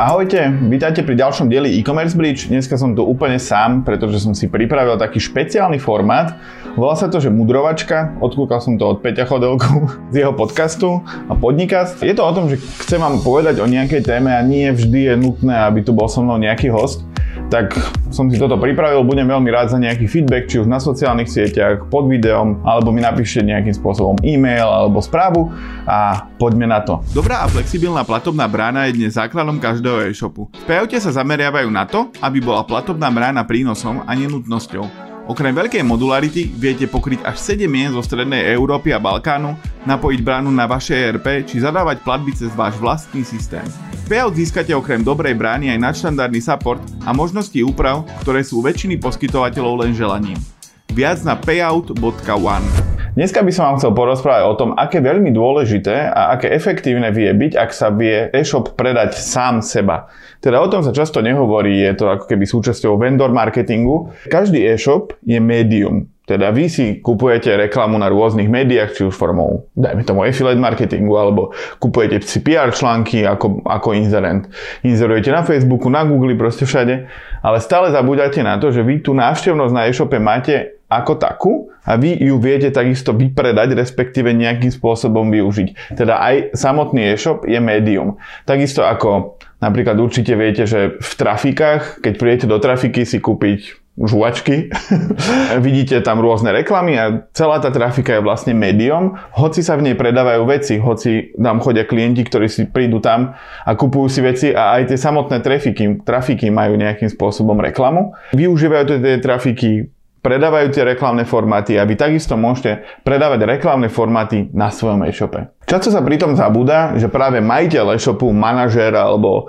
Ahojte, vítajte pri ďalšom dieli e-commerce bridge. Dneska som tu úplne sám, pretože som si pripravil taký špeciálny formát. Volá sa to, že mudrovačka. Odkúkal som to od Peťa Chodelku z jeho podcastu a podnikast. Je to o tom, že chcem vám povedať o nejakej téme a nie vždy je nutné, aby tu bol so mnou nejaký host tak som si toto pripravil. Budem veľmi rád za nejaký feedback, či už na sociálnych sieťach, pod videom, alebo mi napíšte nejakým spôsobom e-mail alebo správu a poďme na to. Dobrá a flexibilná platobná brána je dnes základom každého e-shopu. V sa zameriavajú na to, aby bola platobná brána prínosom a nenutnosťou. Okrem veľkej modularity viete pokryť až 7 mien zo strednej Európy a Balkánu, napojiť bránu na vaše ERP či zadávať platby cez váš vlastný systém. Payout získate okrem dobrej brány aj nadštandardný support a možnosti úprav, ktoré sú väčšiny poskytovateľov len želaním. Viac na payout.one. Dneska by som vám chcel porozprávať o tom, aké veľmi dôležité a aké efektívne vie byť, ak sa vie e-shop predať sám seba. Teda o tom sa často nehovorí, je to ako keby súčasťou vendor marketingu. Každý e-shop je médium. Teda vy si kupujete reklamu na rôznych médiách, či už formou, dajme tomu affiliate marketingu, alebo kupujete si PR články ako, ako inzerent. Inzerujete na Facebooku, na Google, proste všade. Ale stále zabúdate na to, že vy tú návštevnosť na e-shope máte ako takú a vy ju viete takisto vypredať, respektíve nejakým spôsobom využiť. Teda aj samotný e-shop je médium. Takisto ako napríklad určite viete, že v trafikách, keď prídete do trafiky si kúpiť žuvačky. Vidíte tam rôzne reklamy a celá tá trafika je vlastne médium. Hoci sa v nej predávajú veci, hoci tam chodia klienti, ktorí si prídu tam a kupujú si veci a aj tie samotné trafiky, trafiky majú nejakým spôsobom reklamu. Využívajú tie trafiky predávajú tie reklamné formáty a vy takisto môžete predávať reklamné formáty na svojom e-shope. Často sa pritom zabúda, že práve majiteľ e-shopu, manažér alebo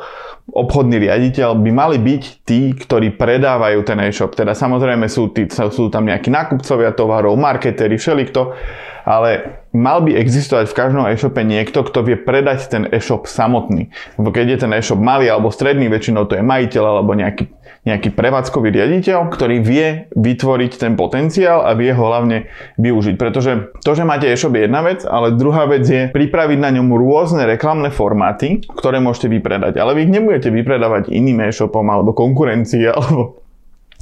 obchodný riaditeľ by mali byť tí, ktorí predávajú ten e-shop. Teda samozrejme sú, tí, sú tam nejakí nákupcovia tovarov, marketéri, všelikto, ale mal by existovať v každom e-shope niekto, kto vie predať ten e-shop samotný. Keď je ten e-shop malý alebo stredný, väčšinou to je majiteľ alebo nejaký nejaký prevádzkový riaditeľ, ktorý vie vytvoriť ten potenciál a vie ho hlavne využiť. Pretože to, že máte e-shop je jedna vec, ale druhá vec je pripraviť na ňom rôzne reklamné formáty, ktoré môžete vypredať. Ale vy ich nebudete vypredávať iným e-shopom alebo konkurencii alebo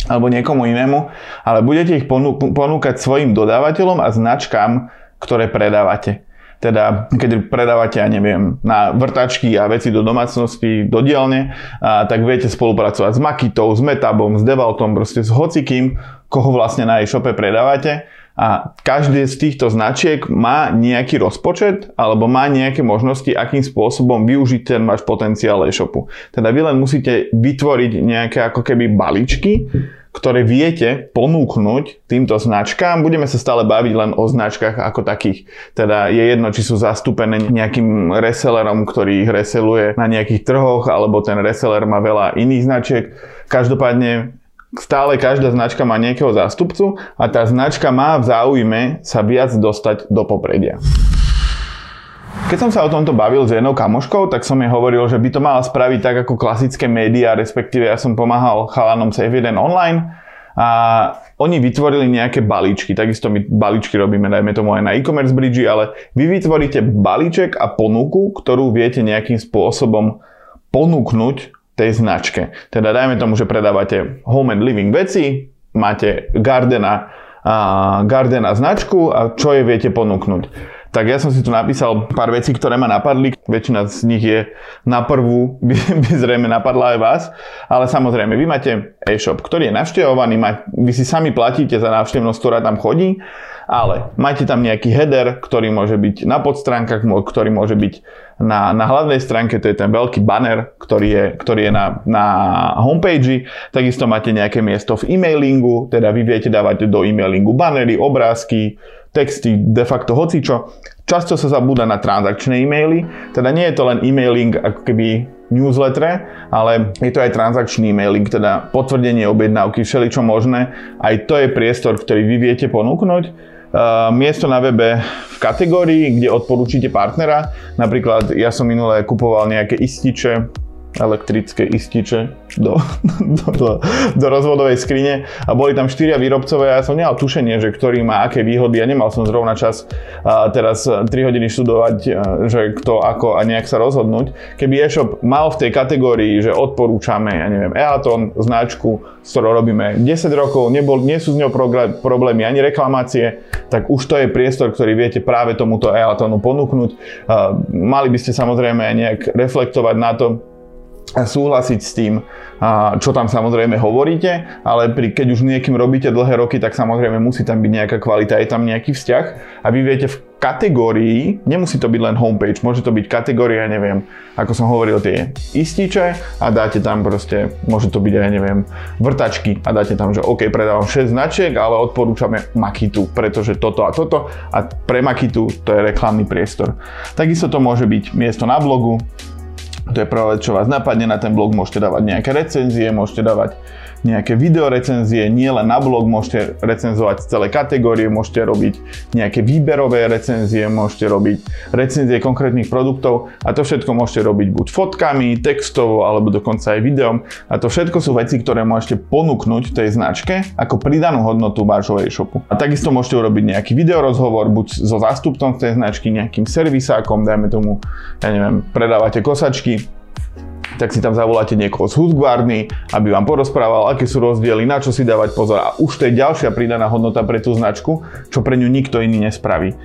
alebo niekomu inému, ale budete ich ponúkať svojim dodávateľom a značkám, ktoré predávate. Teda keď predávate, ja neviem, na vrtačky a veci do domácnosti, do dielne, a, tak viete spolupracovať s Makitou, s Metabom, s Devaltom, proste s hocikým, koho vlastne na e-shope predávate a každý z týchto značiek má nejaký rozpočet alebo má nejaké možnosti, akým spôsobom využiť ten váš potenciál e-shopu. Teda vy len musíte vytvoriť nejaké ako keby balíčky, ktoré viete ponúknuť týmto značkám. Budeme sa stále baviť len o značkách ako takých. Teda je jedno, či sú zastúpené nejakým resellerom, ktorý ich reseluje na nejakých trhoch, alebo ten reseller má veľa iných značiek. Každopádne stále každá značka má nejakého zástupcu a tá značka má v záujme sa viac dostať do popredia. Keď som sa o tomto bavil s jednou kamoškou, tak som jej hovoril, že by to mala spraviť tak ako klasické médiá, respektíve ja som pomáhal chalanom Save 1 online a oni vytvorili nejaké balíčky. Takisto my balíčky robíme, dajme tomu aj na e-commerce bridge, ale vy vytvoríte balíček a ponuku, ktorú viete nejakým spôsobom ponúknuť tej značke. Teda dajme tomu, že predávate home and living veci, máte Gardena, a Gardena značku a čo je viete ponúknuť tak ja som si tu napísal pár vecí, ktoré ma napadli. Väčšina z nich je na prvú, by, by zrejme napadla aj vás. Ale samozrejme, vy máte e-shop, ktorý je navštevovaný, vy si sami platíte za návštevnosť, ktorá tam chodí, ale máte tam nejaký header, ktorý môže byť na podstránkach, ktorý môže byť na, na hlavnej stránke, to je ten veľký banner, ktorý je, ktorý je na, na homepage. Takisto máte nejaké miesto v e-mailingu, teda vy viete dávať do e-mailingu bannery, obrázky, texty, de facto hocičo. Často sa zabúda na transakčné e-maily, teda nie je to len e-mailing ako keby newsletter, ale je to aj transakčný e-mailing, teda potvrdenie objednávky, všeličo možné. Aj to je priestor, ktorý vy viete ponúknuť. Uh, miesto na webe v kategórii, kde odporúčite partnera. Napríklad ja som minulé kupoval nejaké ističe elektrické ističe do, do, do, do rozvodovej skrine a boli tam štyria výrobcové a ja som nemal tušenie, že ktorý má aké výhody a nemal som zrovna čas a teraz 3 hodiny študovať, že kto ako a nejak sa rozhodnúť. Keby e-shop mal v tej kategórii, že odporúčame, ja neviem, Eaton, značku, s ktorou robíme 10 rokov, nebol, nie sú z ňou problémy ani reklamácie, tak už to je priestor, ktorý viete práve tomuto Eatonu ponúknuť. Mali by ste samozrejme nejak reflektovať na to, súhlasiť s tým, čo tam samozrejme hovoríte, ale pri, keď už niekým robíte dlhé roky, tak samozrejme musí tam byť nejaká kvalita, je tam nejaký vzťah a vy viete v kategórii, nemusí to byť len homepage, môže to byť kategória, neviem, ako som hovoril, tie ističe a dáte tam proste, môže to byť aj, neviem, vrtačky a dáte tam, že OK, predávam 6 značiek, ale odporúčame Makitu, pretože toto a toto a pre Makitu to je reklamný priestor. Takisto to môže byť miesto na blogu, to je prvá vec, čo vás napadne na ten blog, môžete dávať nejaké recenzie, môžete dávať nejaké videorecenzie, nie len na blog, môžete recenzovať celé kategórie, môžete robiť nejaké výberové recenzie, môžete robiť recenzie konkrétnych produktov a to všetko môžete robiť buď fotkami, textovo alebo dokonca aj videom a to všetko sú veci, ktoré môžete ponúknuť tej značke ako pridanú hodnotu vášho e-shopu. A takisto môžete urobiť nejaký videorozhovor buď so zástupcom tej značky, nejakým servisákom, dajme tomu, ja neviem, predávate kosačky, tak si tam zavoláte niekoho z Husqvarny, aby vám porozprával, aké sú rozdiely, na čo si dávať pozor. A už to je ďalšia pridaná hodnota pre tú značku, čo pre ňu nikto iný nespraví.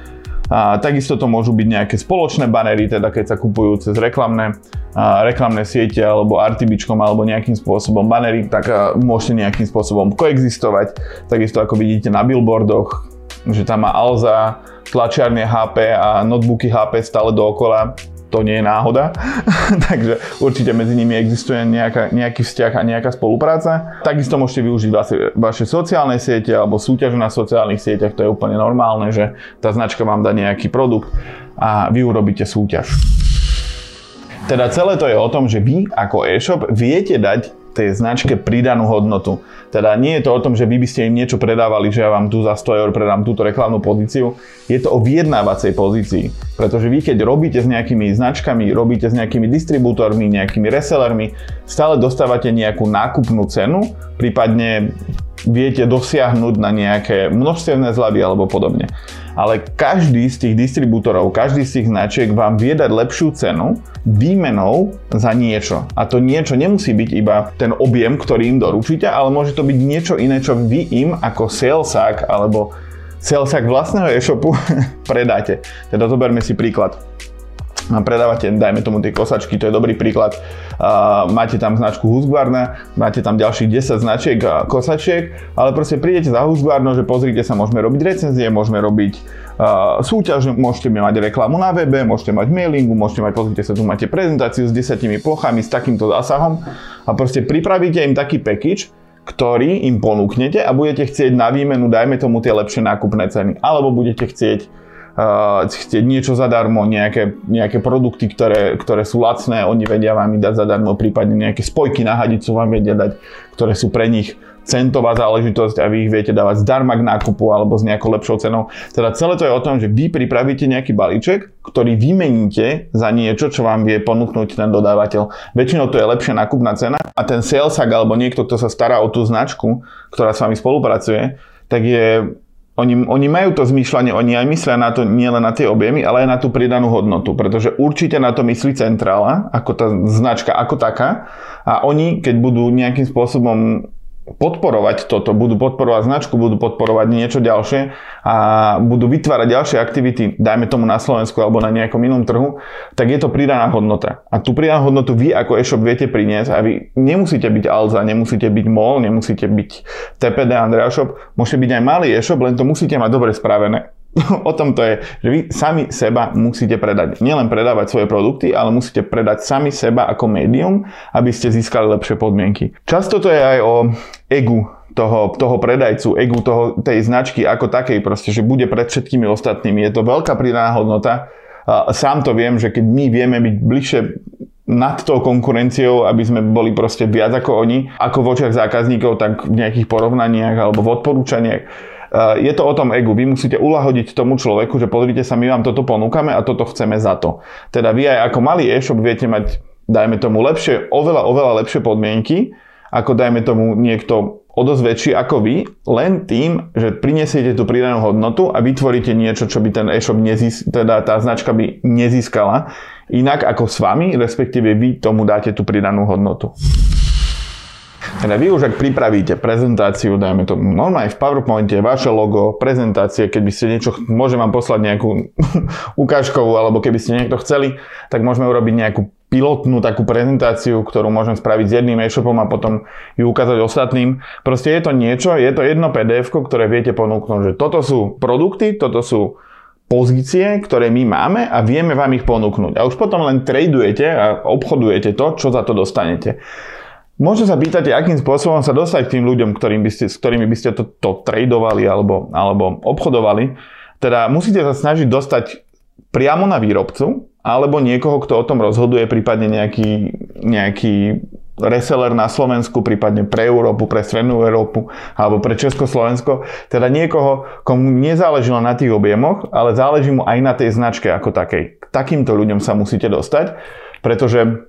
A takisto to môžu byť nejaké spoločné banery, teda keď sa kupujú cez reklamné, a reklamné siete alebo RTBčkom alebo nejakým spôsobom banery, tak môžete nejakým spôsobom koexistovať. Takisto ako vidíte na billboardoch, že tam má Alza, tlačiarne HP a notebooky HP stále dookola to nie je náhoda. Takže určite medzi nimi existuje nejaká, nejaký vzťah a nejaká spolupráca. Takisto môžete využiť vaše, vaše sociálne siete alebo súťažu na sociálnych sieťach, to je úplne normálne, že tá značka vám dá nejaký produkt a vy urobíte súťaž. Teda celé to je o tom, že vy ako e-shop viete dať tej značke pridanú hodnotu. Teda nie je to o tom, že vy by ste im niečo predávali, že ja vám tu za 100 eur predám túto reklamnú pozíciu. Je to o vyjednávacej pozícii. Pretože vy keď robíte s nejakými značkami, robíte s nejakými distribútormi, nejakými resellermi, stále dostávate nejakú nákupnú cenu, prípadne viete dosiahnuť na nejaké množstevné zľavy alebo podobne. Ale každý z tých distribútorov, každý z tých značiek vám vie dať lepšiu cenu výmenou za niečo. A to niečo nemusí byť iba ten objem, ktorý im doručíte, ale môže to byť niečo iné, čo vy im ako salesák alebo salesák vlastného e-shopu predáte. Teda zoberme si príklad predávate, dajme tomu tie kosačky, to je dobrý príklad. Uh, máte tam značku Husqvarna, máte tam ďalších 10 značiek a kosačiek, ale proste prídete za Husqvarno, že pozrite sa, môžeme robiť recenzie, môžeme robiť uh, súťaž, môžete mať reklamu na webe, môžete mať mailingu, môžete mať, pozrite sa, tu máte prezentáciu s 10 plochami, s takýmto zásahom a proste pripravíte im taký package, ktorý im ponúknete a budete chcieť na výmenu, dajme tomu tie lepšie nákupné ceny, alebo budete chcieť uh, chcieť niečo zadarmo, nejaké, nejaké produkty, ktoré, ktoré sú lacné, oni vedia vám ich dať zadarmo, prípadne nejaké spojky na hadicu vám vedia dať, ktoré sú pre nich centová záležitosť a vy ich viete dávať zdarma k nákupu alebo s nejakou lepšou cenou. Teda celé to je o tom, že vy pripravíte nejaký balíček, ktorý vymeníte za niečo, čo vám vie ponúknuť ten dodávateľ. Väčšinou to je lepšia nákupná cena a ten salesák alebo niekto, kto sa stará o tú značku, ktorá s vami spolupracuje, tak je oni, oni majú to zmýšľanie, oni aj myslia na to nie len na tie objemy, ale aj na tú pridanú hodnotu, pretože určite na to myslí centrála, ako tá značka ako taká. A oni, keď budú nejakým spôsobom podporovať toto, budú podporovať značku, budú podporovať niečo ďalšie a budú vytvárať ďalšie aktivity, dajme tomu na Slovensku alebo na nejakom inom trhu, tak je to pridaná hodnota. A tú pridanú hodnotu vy ako e-shop viete priniesť a vy nemusíte byť Alza, nemusíte byť MOL, nemusíte byť TPD Andrea Shop, môžete byť aj malý e-shop, len to musíte mať dobre spravené o tom to je, že vy sami seba musíte predať. Nielen predávať svoje produkty, ale musíte predať sami seba ako médium, aby ste získali lepšie podmienky. Často to je aj o egu toho, toho predajcu, egu toho, tej značky ako takej, proste, že bude pred všetkými ostatnými. Je to veľká pridaná hodnota. Sám to viem, že keď my vieme byť bližšie nad tou konkurenciou, aby sme boli proste viac ako oni, ako v očiach zákazníkov, tak v nejakých porovnaniach alebo v odporúčaniach je to o tom egu. Vy musíte ulahodiť tomu človeku, že pozrite sa, my vám toto ponúkame a toto chceme za to. Teda vy aj ako malý e-shop viete mať dajme tomu lepšie, oveľa, oveľa lepšie podmienky, ako dajme tomu niekto o dosť väčší ako vy, len tým, že prinesiete tú pridanú hodnotu a vytvoríte niečo, čo by ten e-shop nezís, teda tá značka by nezískala, inak ako s vami, respektíve vy tomu dáte tú pridanú hodnotu. Teda vy už ak pripravíte prezentáciu, dajme to normálne v PowerPointe, vaše logo, prezentácie, keď by ste niečo, môžem vám poslať nejakú ukážkovú, alebo keby ste niekto chceli, tak môžeme urobiť nejakú pilotnú takú prezentáciu, ktorú môžem spraviť s jedným e-shopom a potom ju ukázať ostatným. Proste je to niečo, je to jedno pdf ktoré viete ponúknuť, že toto sú produkty, toto sú pozície, ktoré my máme a vieme vám ich ponúknuť. A už potom len tradujete a obchodujete to, čo za to dostanete. Možno sa pýtate, akým spôsobom sa dostať k tým ľuďom, ktorým by ste, s ktorými by ste to, to tradovali alebo, alebo obchodovali. Teda musíte sa snažiť dostať priamo na výrobcu, alebo niekoho, kto o tom rozhoduje, prípadne nejaký, nejaký reseller na Slovensku, prípadne pre Európu, pre Strednú Európu alebo pre Československo. Teda niekoho, komu nezáležilo na tých objemoch, ale záleží mu aj na tej značke ako takej. K takýmto ľuďom sa musíte dostať, pretože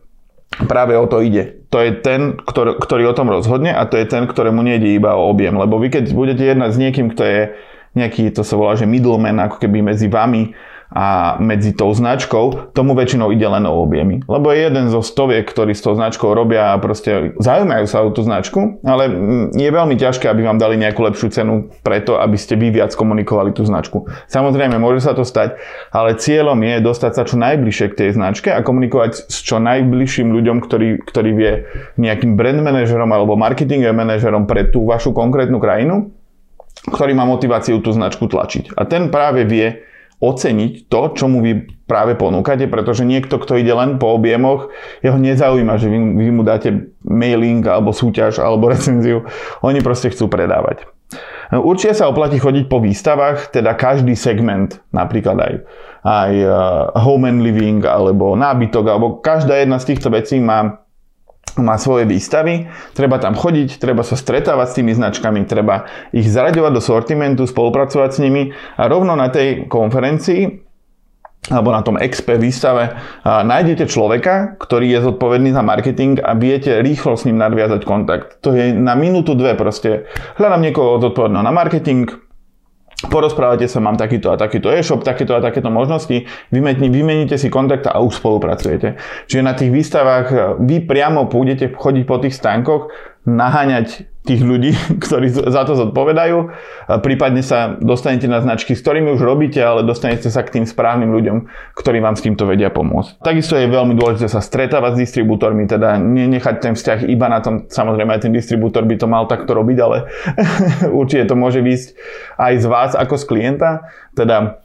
práve o to ide. To je ten, ktorý, ktorý o tom rozhodne a to je ten, ktorému nejde iba o objem. Lebo vy keď budete jednať s niekým, kto je nejaký, to sa volá, že middleman, ako keby medzi vami a medzi tou značkou, tomu väčšinou ide len o objemy. Lebo je jeden zo stoviek, ktorí s tou značkou robia a proste zaujímajú sa o tú značku, ale je veľmi ťažké, aby vám dali nejakú lepšiu cenu preto, aby ste vy viac komunikovali tú značku. Samozrejme, môže sa to stať, ale cieľom je dostať sa čo najbližšie k tej značke a komunikovať s čo najbližším ľuďom, ktorý, ktorý vie nejakým brand manažerom alebo marketing manažerom pre tú vašu konkrétnu krajinu, ktorý má motiváciu tú značku tlačiť. A ten práve vie, oceniť to, čo mu vy práve ponúkate, pretože niekto, kto ide len po objemoch, jeho nezaujíma, že vy, vy mu dáte mailing alebo súťaž alebo recenziu. Oni proste chcú predávať. Určite sa oplatí chodiť po výstavách, teda každý segment, napríklad aj, aj uh, home and living alebo nábytok, alebo každá jedna z týchto vecí má má svoje výstavy, treba tam chodiť, treba sa stretávať s tými značkami, treba ich zaraďovať do sortimentu, spolupracovať s nimi a rovno na tej konferencii alebo na tom XP výstave nájdete človeka, ktorý je zodpovedný za marketing a viete rýchlo s ním nadviazať kontakt. To je na minútu dve proste. Hľadám niekoho zodpovedného na marketing, porozprávate sa, mám takýto a takýto e-shop, takéto a takéto možnosti, vymeníte si kontakt a už spolupracujete. Čiže na tých výstavách e, vy priamo pôjdete chodiť po tých stánkoch, naháňať tých ľudí, ktorí za to zodpovedajú. Prípadne sa dostanete na značky, s ktorými už robíte, ale dostanete sa k tým správnym ľuďom, ktorí vám s týmto vedia pomôcť. Takisto je veľmi dôležité sa stretávať s distribútormi, teda nenechať ten vzťah iba na tom, samozrejme aj ten distribútor by to mal takto robiť, ale určite to môže výsť aj z vás ako z klienta. Teda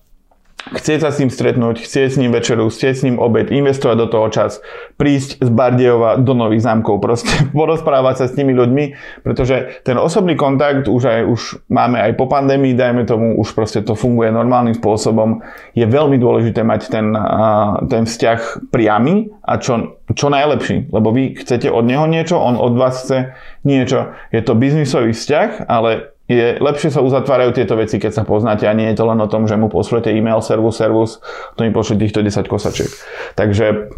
chcieť sa s ním stretnúť, chcieť s ním večeru, chcieť s ním obed, investovať do toho čas, prísť z Bardejova do Nových zámkov, proste porozprávať sa s tými ľuďmi, pretože ten osobný kontakt už aj už máme aj po pandémii, dajme tomu, už proste to funguje normálnym spôsobom. Je veľmi dôležité mať ten, ten vzťah priamy a čo, čo najlepší, lebo vy chcete od neho niečo, on od vás chce niečo. Je to biznisový vzťah, ale je lepšie sa uzatvárajú tieto veci, keď sa poznáte a nie je to len o tom, že mu pošlete e-mail servus, servus, to mi pošle týchto 10 kosačiek. Takže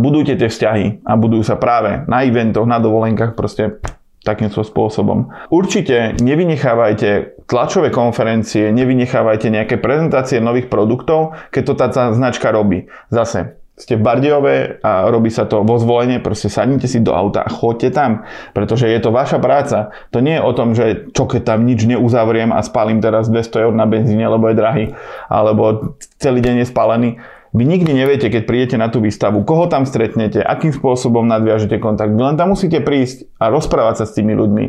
budujte tie vzťahy a budujú sa práve na eventoch, na dovolenkách, proste takýmto spôsobom. Určite nevynechávajte tlačové konferencie, nevynechávajte nejaké prezentácie nových produktov, keď to tá značka robí. Zase, ste v Bardejove a robí sa to vo zvolenie, proste sadnite si do auta a choďte tam, pretože je to vaša práca. To nie je o tom, že čo keď tam nič neuzavriem a spálim teraz 200 eur na benzíne, lebo je drahý, alebo celý deň je spálený. Vy nikdy neviete, keď prídete na tú výstavu, koho tam stretnete, akým spôsobom nadviažete kontakt. Vy len tam musíte prísť a rozprávať sa s tými ľuďmi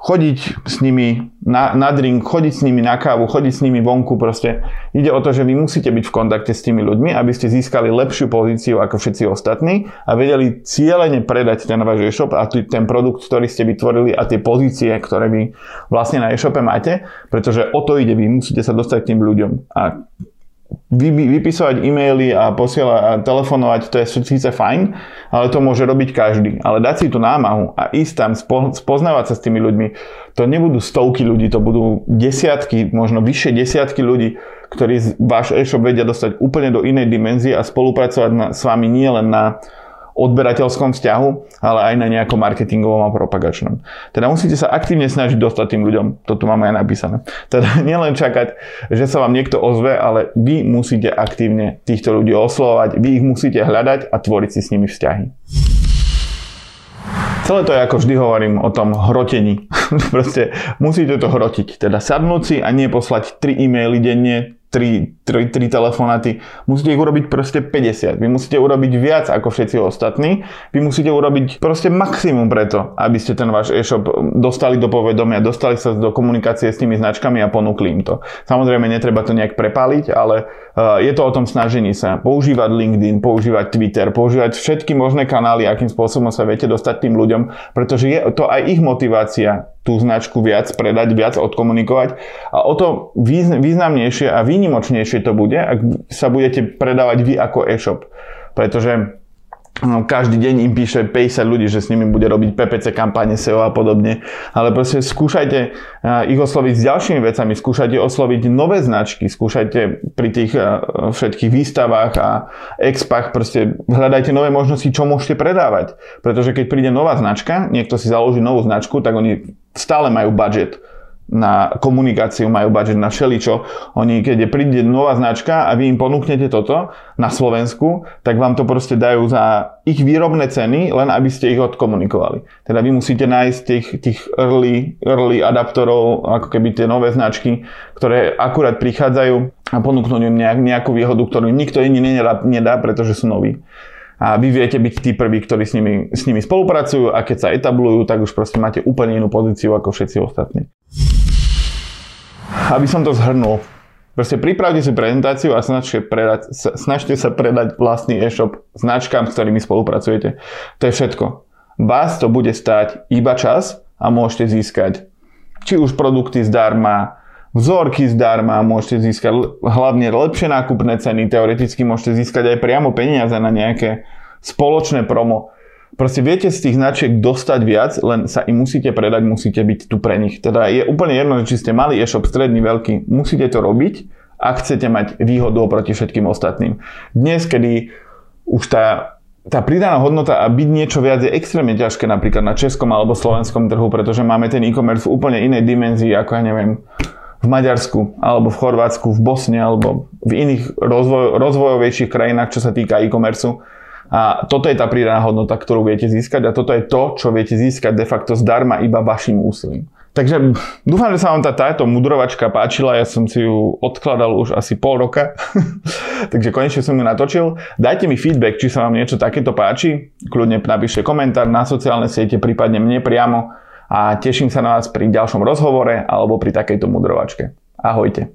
chodiť s nimi na, na drink, chodiť s nimi na kávu, chodiť s nimi vonku proste. Ide o to, že vy musíte byť v kontakte s tými ľuďmi, aby ste získali lepšiu pozíciu ako všetci ostatní a vedeli cieľene predať ten váš e-shop a ten produkt, ktorý ste vytvorili a tie pozície, ktoré vy vlastne na e-shope máte, pretože o to ide, vy musíte sa dostať k tým ľuďom. A vy, vypisovať e-maily a posielať a telefonovať, to je síce fajn, ale to môže robiť každý. Ale dať si tú námahu a ísť tam, spo, spoznávať sa s tými ľuďmi, to nebudú stovky ľudí, to budú desiatky, možno vyššie desiatky ľudí, ktorí váš e-shop vedia dostať úplne do inej dimenzie a spolupracovať na, s vami nie len na odberateľskom vzťahu, ale aj na nejakom marketingovom a propagačnom. Teda musíte sa aktívne snažiť dostať tým ľuďom. Toto máme aj napísané. Teda nielen čakať, že sa vám niekto ozve, ale vy musíte aktívne týchto ľudí oslovať, vy ich musíte hľadať a tvoriť si s nimi vzťahy. Celé to je ako vždy hovorím o tom hrotení. Proste musíte to hrotiť. Teda sadnúť si a nie poslať 3 e-maily denne, 3, 3, 3 telefonáty. Musíte ich urobiť proste 50. Vy musíte urobiť viac ako všetci ostatní. Vy musíte urobiť proste maximum preto, aby ste ten váš e-shop dostali do povedomia, dostali sa do komunikácie s tými značkami a ponúkli im to. Samozrejme, netreba to nejak prepáliť, ale uh, je to o tom snažení sa. Používať LinkedIn, používať Twitter, používať všetky možné kanály, akým spôsobom sa viete dostať tým ľuďom, pretože je to aj ich motivácia tú značku viac predať, viac odkomunikovať a o to významnejšie a výnimočnejšie to bude, ak sa budete predávať vy ako e-shop. Pretože každý deň im píše 50 ľudí, že s nimi bude robiť PPC kampane, SEO a podobne. Ale proste skúšajte ich osloviť s ďalšími vecami, skúšajte osloviť nové značky, skúšajte pri tých všetkých výstavách a expách, proste hľadajte nové možnosti, čo môžete predávať. Pretože keď príde nová značka, niekto si založí novú značku, tak oni stále majú budget na komunikáciu, majú budget na všeličo. Oni, keď príde nová značka a vy im ponúknete toto na Slovensku, tak vám to proste dajú za ich výrobné ceny, len aby ste ich odkomunikovali. Teda vy musíte nájsť tých, tých early, early adaptorov, ako keby tie nové značky, ktoré akurát prichádzajú a ponúknú im nejak, nejakú výhodu, ktorú nikto iný nedá, nedá pretože sú noví a vy viete byť tí prví, ktorí s nimi, s nimi spolupracujú a keď sa etablujú, tak už proste máte úplne inú pozíciu ako všetci ostatní. Aby som to zhrnul, proste pripravte si prezentáciu a snažte, predať, snažte sa predať vlastný e-shop značkám, s ktorými spolupracujete. To je všetko. Vás to bude stáť iba čas a môžete získať či už produkty zdarma, vzorky zdarma, môžete získať hlavne lepšie nákupné ceny, teoreticky môžete získať aj priamo peniaze na nejaké spoločné promo. Proste viete z tých značiek dostať viac, len sa im musíte predať, musíte byť tu pre nich. Teda je úplne jedno, či ste mali e-shop, stredný, veľký, musíte to robiť, ak chcete mať výhodu oproti všetkým ostatným. Dnes, kedy už tá tá pridaná hodnota a byť niečo viac je extrémne ťažké napríklad na českom alebo slovenskom trhu, pretože máme ten e-commerce v úplne inej dimenzii ako ja neviem v Maďarsku, alebo v Chorvátsku, v Bosne, alebo v iných rozvoj, rozvojovejších krajinách, čo sa týka e-commerce. A toto je tá pridaná hodnota, ktorú viete získať a toto je to, čo viete získať de facto zdarma iba vašim úsilím. Takže dúfam, že sa vám tá, táto mudrovačka páčila, ja som si ju odkladal už asi pol roka, takže konečne som ju natočil. Dajte mi feedback, či sa vám niečo takéto páči, kľudne napíšte komentár na sociálne siete, prípadne mne priamo a teším sa na vás pri ďalšom rozhovore alebo pri takejto mudrovačke. Ahojte.